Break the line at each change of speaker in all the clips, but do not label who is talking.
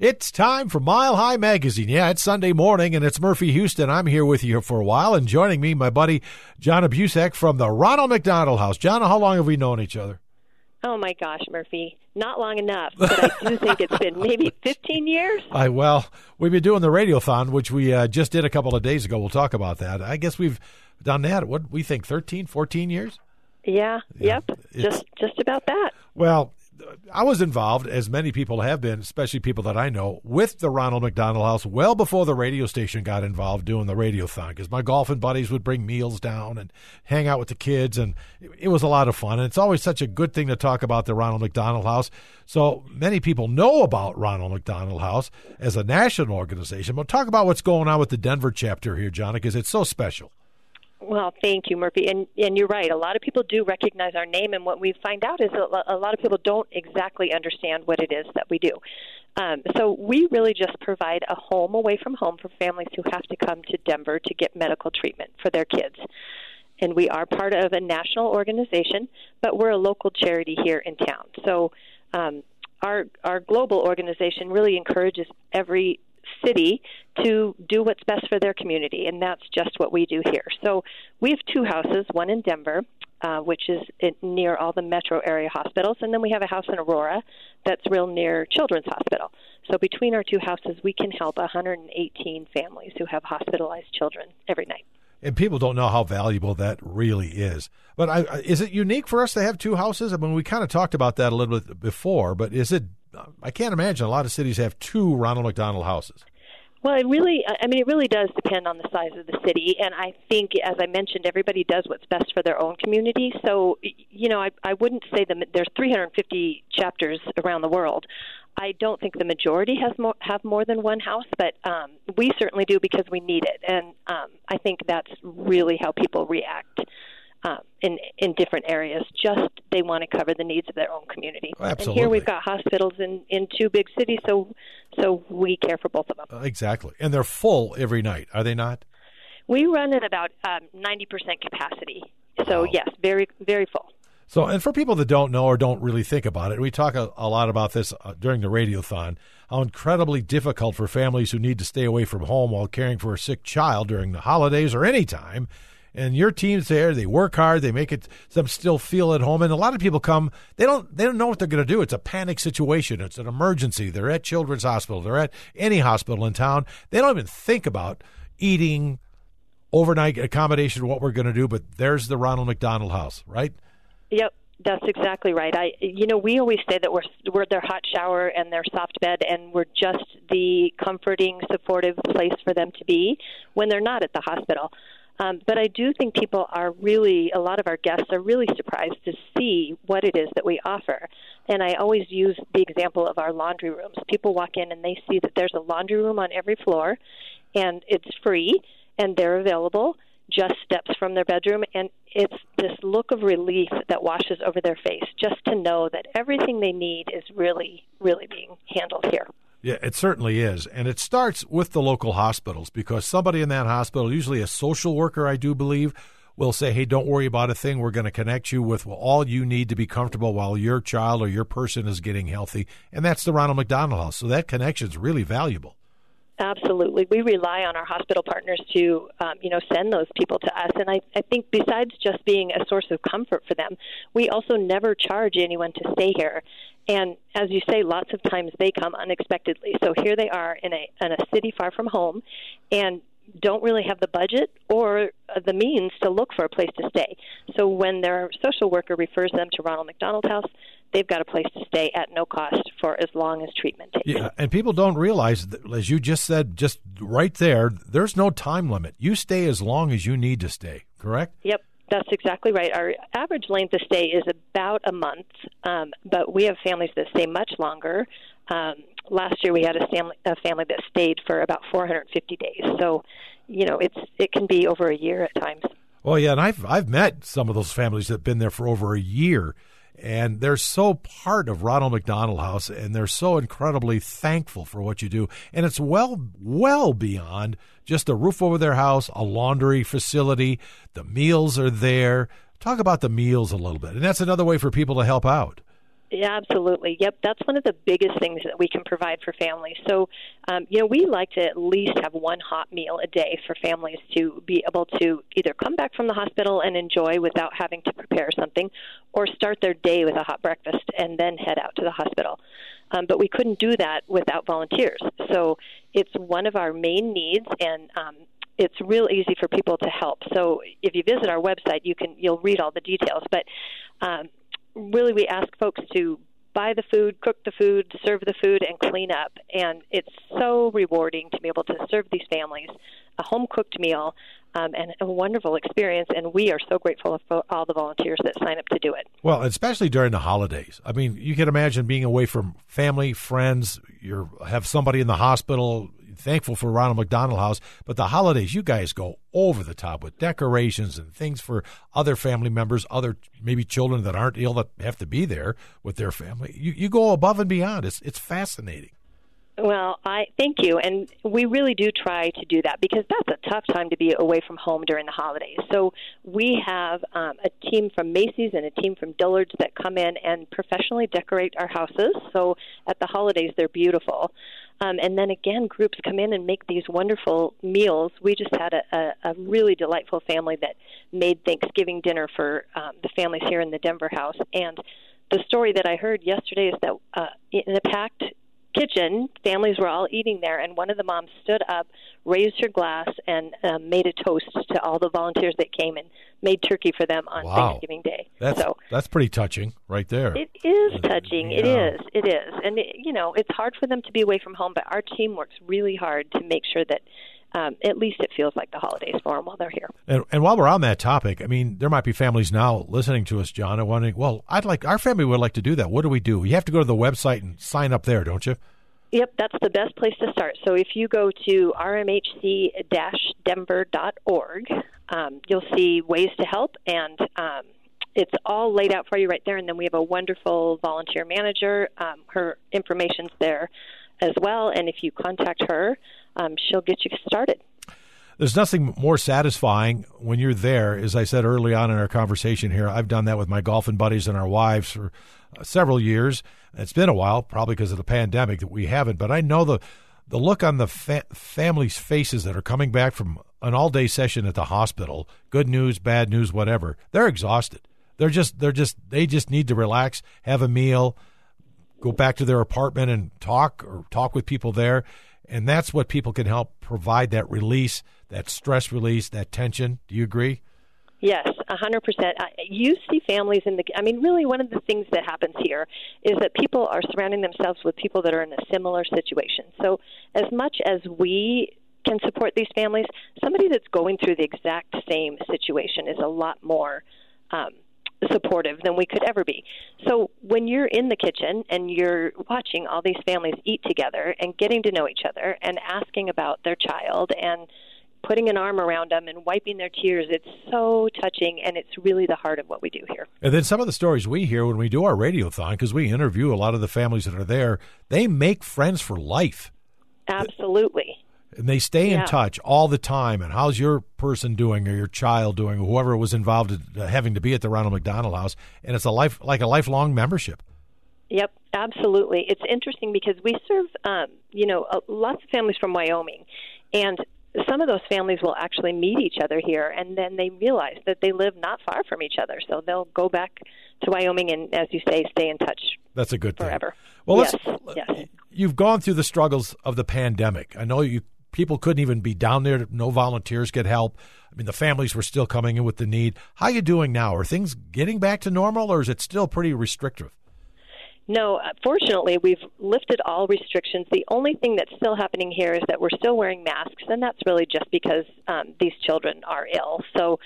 It's time for Mile High Magazine. Yeah, it's Sunday morning, and it's Murphy Huston. I'm here with you for a while, and joining me, my buddy Jonna Busick from the Ronald McDonald House. John, how long have we known each other?
Oh my gosh, Murphy, not long enough, but I do think it's been maybe 15 years.
I well, we've been doing the radiothon, which we uh, just did a couple of days ago. We'll talk about that. I guess we've done that. What we think, 13, 14 years?
Yeah. yeah yep. Just just about that.
Well, I was involved, as many people have been, especially people that I know, with the Ronald McDonald House well before the radio station got involved doing the radiothon. Because my golfing buddies would bring meals down and hang out with the kids, and it was a lot of fun. And it's always such a good thing to talk about the Ronald McDonald House. So many people know about Ronald McDonald House as a national organization. But talk about what's going on with the Denver chapter here, John, because it's so special.
Well, thank you, Murphy. And and you're right. A lot of people do recognize our name, and what we find out is a, a lot of people don't exactly understand what it is that we do. Um, so we really just provide a home away from home for families who have to come to Denver to get medical treatment for their kids. And we are part of a national organization, but we're a local charity here in town. So um, our our global organization really encourages every city to do what's best for their community, and that's just what we do here. So we have two houses, one in Denver, uh, which is near all the metro area hospitals, and then we have a house in Aurora that's real near Children's Hospital. So between our two houses, we can help 118 families who have hospitalized children every night.
And people don't know how valuable that really is. But I, is it unique for us to have two houses? I mean, we kind of talked about that a little bit before, but is it I can't imagine a lot of cities have two Ronald McDonald houses.
Well, it really, I mean, it really does depend on the size of the city. And I think, as I mentioned, everybody does what's best for their own community. So, you know, I, I wouldn't say that there's 350 chapters around the world. I don't think the majority has more, have more than one house, but um, we certainly do because we need it. And um, I think that's really how people react um, in in different areas. Just they want to cover the needs of their own community.
Absolutely.
And here we've got hospitals in in two big cities, so so we care for both of them.
Uh, exactly, and they're full every night, are they not?
We run at about um, ninety um, percent capacity. So wow. yes, very very full.
So, and for people that don't know or don't really think about it, we talk a, a lot about this uh, during the radiothon. How incredibly difficult for families who need to stay away from home while caring for a sick child during the holidays or any time and your team's there. They work hard. They make it them still feel at home. And a lot of people come. They don't. They don't know what they're going to do. It's a panic situation. It's an emergency. They're at Children's Hospital. They're at any hospital in town. They don't even think about eating, overnight accommodation. What we're going to do. But there's the Ronald McDonald House, right?
Yep. That's exactly right. I, you know, we always say that we're we're their hot shower and their soft bed, and we're just the comforting, supportive place for them to be when they're not at the hospital. Um, but I do think people are really, a lot of our guests are really surprised to see what it is that we offer. And I always use the example of our laundry rooms. People walk in and they see that there's a laundry room on every floor, and it's free, and they're available just steps from their bedroom. And it's this look of relief that washes over their face just to know that everything they need is really, really being handled here.
Yeah, it certainly is. And it starts with the local hospitals because somebody in that hospital, usually a social worker, I do believe, will say, hey, don't worry about a thing. We're going to connect you with all you need to be comfortable while your child or your person is getting healthy. And that's the Ronald McDonald House. So that connection is really valuable.
Absolutely, we rely on our hospital partners to, um, you know, send those people to us. And I, I think besides just being a source of comfort for them, we also never charge anyone to stay here. And as you say, lots of times they come unexpectedly. So here they are in a in a city far from home, and don't really have the budget or the means to look for a place to stay. So when their social worker refers them to Ronald McDonald House, they've got a place to stay at no cost for as long as treatment takes.
Yeah, and people don't realize, that, as you just said, just right there, there's no time limit. You stay as long as you need to stay, correct?
Yep. That's exactly right. Our average length of stay is about a month, um, but we have families that stay much longer. Um, last year, we had a family, a family that stayed for about 450 days. So, you know, it's it can be over a year at times.
Well, yeah, and I've I've met some of those families that've been there for over a year, and they're so part of Ronald McDonald House, and they're so incredibly thankful for what you do. And it's well, well beyond just a roof over their house, a laundry facility. The meals are there. Talk about the meals a little bit, and that's another way for people to help out.
Yeah, absolutely. Yep, that's one of the biggest things that we can provide for families. So, um, you know, we like to at least have one hot meal a day for families to be able to either come back from the hospital and enjoy without having to prepare something, or start their day with a hot breakfast and then head out to the hospital. Um, but we couldn't do that without volunteers. So it's one of our main needs, and um, it's real easy for people to help. So if you visit our website, you can you'll read all the details. But um, really we ask folks to buy the food, cook the food, serve the food, and clean up. And it's so rewarding to be able to serve these families a home cooked meal um, and a wonderful experience. And we are so grateful for all the volunteers that sign up to do it.
Well, especially during the holidays. I mean, you can imagine being away from family, friends. You have somebody in the hospital thankful for Ronald McDonald House, but the holidays, you guys go over the top with decorations and things for other family members, other maybe children that aren't ill that have to be there with their family. You you go above and beyond. It's it's fascinating.
Well, I thank you, and we really do try to do that because that's a tough time to be away from home during the holidays. So we have um, a team from Macy's and a team from Dillard's that come in and professionally decorate our houses. So at the holidays, they're beautiful. Um, and then again, groups come in and make these wonderful meals. We just had a, a, a really delightful family that made Thanksgiving dinner for um, the families here in the Denver house. And the story that I heard yesterday is that uh, in a packed kitchen, families were all eating there, and one of the moms stood up, raised her glass, and um, made a toast to all the volunteers that came and made turkey for them on
wow.
Thanksgiving Day.
That's
so
that's pretty touching, right there.
It is touching. Yeah. It is. It is, and it, you know, it's hard for them to be away from home, but our team works really hard to make sure that um, at least it feels like the holidays for them while they're here.
And, and, while we're on that topic, I mean, there might be families now listening to us, John, and wondering, well, I'd like our family would like to do that. What do we do? You have to go to the website and sign up there, don't you?
Yep, that's the best place to start. So if you go to rmhc-denver.org, um, you'll see ways to help, and um, it's all laid out for you right there. And then we have a wonderful volunteer manager. Um, her information's there as well, and if you contact her, um, she'll get you started.
There's nothing more satisfying when you're there. As I said early on in our conversation here, I've done that with my golfing buddies and our wives for uh, several years. It's been a while, probably because of the pandemic that we haven't, but I know the the look on the fa- families' faces that are coming back from an all-day session at the hospital, good news, bad news, whatever. They're exhausted. They're just they're just they just need to relax, have a meal, go back to their apartment and talk or talk with people there. And that's what people can help provide that release, that stress release, that tension. Do you agree?
Yes, a hundred percent. You see families in the. I mean, really, one of the things that happens here is that people are surrounding themselves with people that are in a similar situation. So, as much as we can support these families, somebody that's going through the exact same situation is a lot more um, supportive than we could ever be. So when you're in the kitchen and you're watching all these families eat together and getting to know each other and asking about their child and putting an arm around them and wiping their tears, it's so touching and it's really the heart of what we do here.
And then some of the stories we hear when we do our radiothon, because we interview a lot of the families that are there, they make friends for life.
Absolutely
and they stay yeah. in touch all the time. And how's your person doing, or your child doing, or whoever was involved in uh, having to be at the Ronald McDonald House? And it's a life like a lifelong membership.
Yep, absolutely. It's interesting because we serve, um, you know, uh, lots of families from Wyoming, and some of those families will actually meet each other here, and then they realize that they live not far from each other, so they'll go back to Wyoming and, as you say, stay in touch.
That's a good
forever.
Thing. Well,
yes,
yes. You've gone through the struggles of the pandemic. I know you people couldn't even be down there. No volunteers get help. I mean, the families were still coming in with the need. How are you doing now? Are things getting back to normal, or is it still pretty restrictive?
No, uh, fortunately, we've lifted all restrictions. The only thing that's still happening here is that we're still wearing masks, and that's really just because um, these children are ill. So,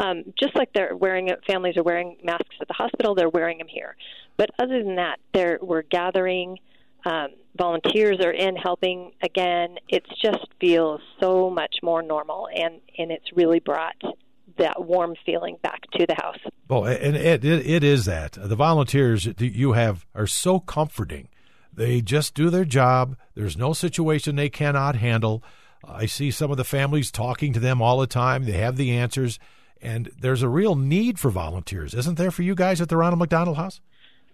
um, just like they're wearing, families are wearing masks at the hospital, they're wearing them here. But other than that, we're gathering um, volunteers are in helping again. It just feels so much more normal, and and it's really brought that warm feeling back to the house.
Well, and it, it, it is that the volunteers that you have are so comforting. They just do their job. There's no situation they cannot handle. I see some of the families talking to them all the time. They have the answers, and there's a real need for volunteers, isn't there, for you guys at the Ronald McDonald House?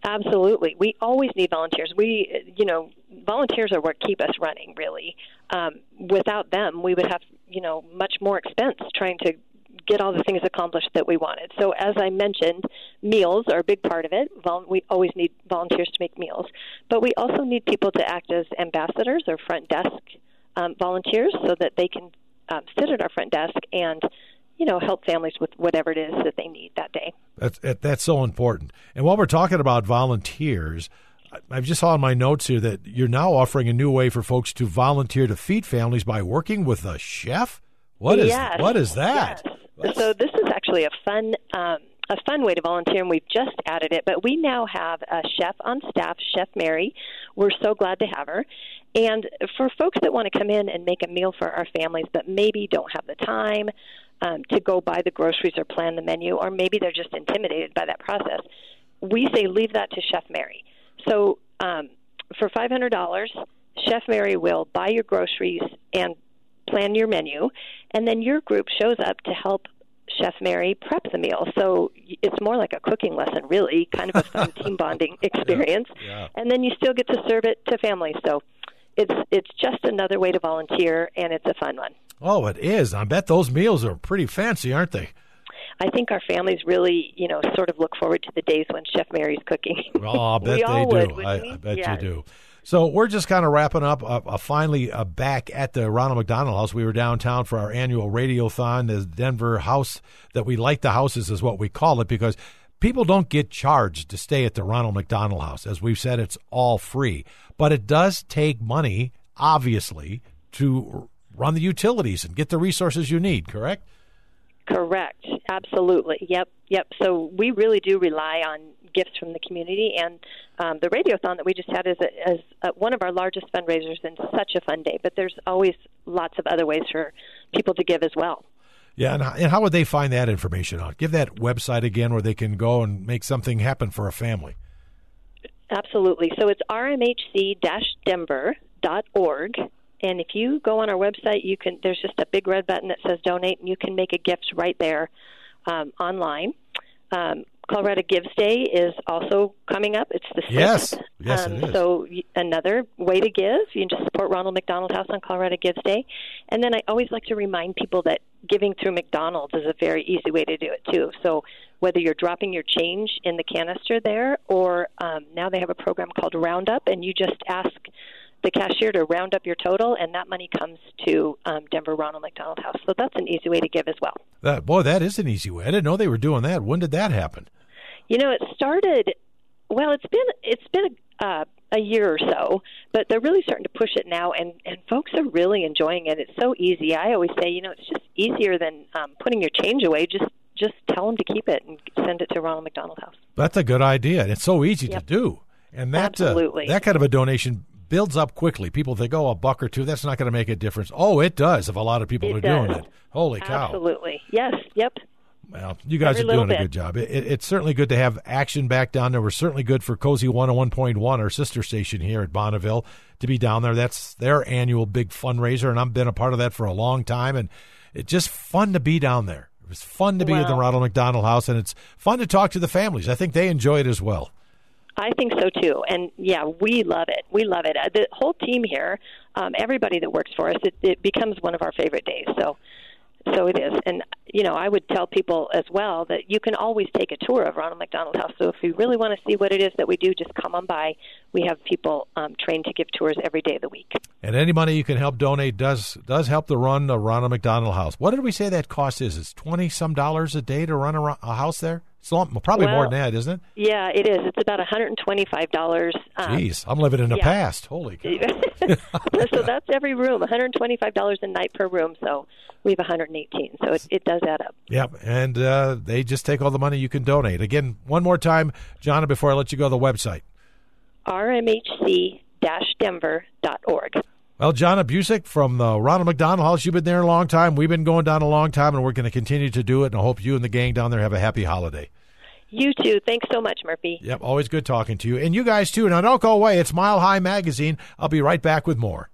Absolutely. We always need volunteers. We, you know, volunteers are what keep us running, really. Um, without them, we would have, you know, much more expense trying to get all the things accomplished that we wanted. So, as I mentioned, meals are a big part of it. Vol- we always need volunteers to make meals, but we also need people to act as ambassadors or front desk um, volunteers so that they can um, sit at our front desk and you know help families with whatever it is that they need that day.
That's that's so important. And while we're talking about volunteers. I just saw in my notes here that you're now offering a new way for folks to volunteer to feed families by working with a chef. What is
yes,
what is that?
Yes. So this is actually a fun um, a fun way to volunteer, and we've just added it. But we now have a chef on staff, Chef Mary. We're so glad to have her. And for folks that want to come in and make a meal for our families, but maybe don't have the time um, to go buy the groceries or plan the menu, or maybe they're just intimidated by that process, we say leave that to Chef Mary. So um, for five hundred dollars, Chef Mary will buy your groceries and plan your menu, and then your group shows up to help Chef Mary prep the meal. So it's more like a cooking lesson, really, kind of a fun team bonding experience.
Yeah, yeah.
And then you still get to serve it to families. So it's it's just another way to volunteer, and it's a fun one.
Oh, it is. I bet those meals are pretty fancy, aren't they?
I think our families really, you know, sort of look forward to the days when Chef Mary's cooking.
Oh, I bet they do.
Would,
I. I bet
yes.
you do. So we're just kind of wrapping up. Uh, uh, finally, uh, back at the Ronald McDonald House. We were downtown for our annual radiothon. The Denver house that we like the houses is what we call it because people don't get charged to stay at the Ronald McDonald House. As we've said, it's all free, but it does take money, obviously, to run the utilities and get the resources you need. Correct?
Correct. Absolutely. Yep. Yep. So we really do rely on gifts from the community, and um, the radiothon that we just had is, a, is a, one of our largest fundraisers and such a fun day. But there's always lots of other ways for people to give as well.
Yeah, and, and how would they find that information out? Give that website again where they can go and make something happen for a family.
Absolutely. So it's rmhc-denver.org. And if you go on our website, you can. There's just a big red button that says donate, and you can make a gift right there um, online. Um, Colorado Gives Day is also coming up. It's the sixth.
Yes, yes,
um,
it is.
So another way to give, you can just support Ronald McDonald House on Colorado Gives Day. And then I always like to remind people that giving through McDonald's is a very easy way to do it too. So whether you're dropping your change in the canister there, or um, now they have a program called Roundup, and you just ask the cashier to round up your total, and that money comes to um, Denver Ronald McDonald House. So that's an easy way to give as well.
That boy, that is an easy way. I didn't know they were doing that. When did that happen?
You know, it started. Well, it's been it's been uh, a year or so, but they're really starting to push it now, and and folks are really enjoying it. It's so easy. I always say, you know, it's just easier than um, putting your change away. Just just tell them to keep it and send it to Ronald McDonald House.
That's a good idea. It's so easy
Yep.
to do, and that uh,
Absolutely.
that kind of a donation builds up quickly. People think, oh, a buck or two, that's not going to make a difference. Oh, it does if a lot of people
It
are doing it. Holy cow!
Absolutely. Yes. Yep.
Well, you guys
Every
are doing a
bit.
good job. It, it, it's certainly good to have action back down there. We're certainly good for KOSI 101.1, our sister station here at Bonneville, to be down there. That's their annual big fundraiser, and I've been a part of that for a long time. And it's just fun to be down there. It was fun to be at the Ronald McDonald House, and it's fun to talk to the families. I think they enjoy it as well.
I think so too, and yeah, we love it. We love it. Uh, The whole team here, um, everybody that works for us, it, it becomes one of our favorite days. So, so it is. And you know, I would tell people as well that you can always take a tour of Ronald McDonald House. So if you really want to see what it is that we do, just come on by. We have people um, trained to give tours every day of the week.
And any money you can help donate does does help to run the Ronald McDonald House. What did we say that cost is? It's twenty some dollars a day to run a, a house there. Lot- probably more than that, isn't it?
Yeah, it is. It's about $125. Um,
Jeez, I'm living in the
yeah.
past. Holy cow!
so that's every room, $125 a night per room. So we have 118. So it, it does add up.
Yep, and uh, they just take all the money you can donate. Again, one more time, Jonna, before I let you go, the website.
rmhc-denver.org.
Well, Jonna Busick from the Ronald McDonald House, you've been there a long time. We've been going down a long time, and we're going to continue to do it. And I hope you and the gang down there have a happy holiday.
You too. Thanks so much, Murphy.
Yep, always good talking to you. And you guys too. Now, don't go away. It's Mile High Magazine. I'll be right back with more.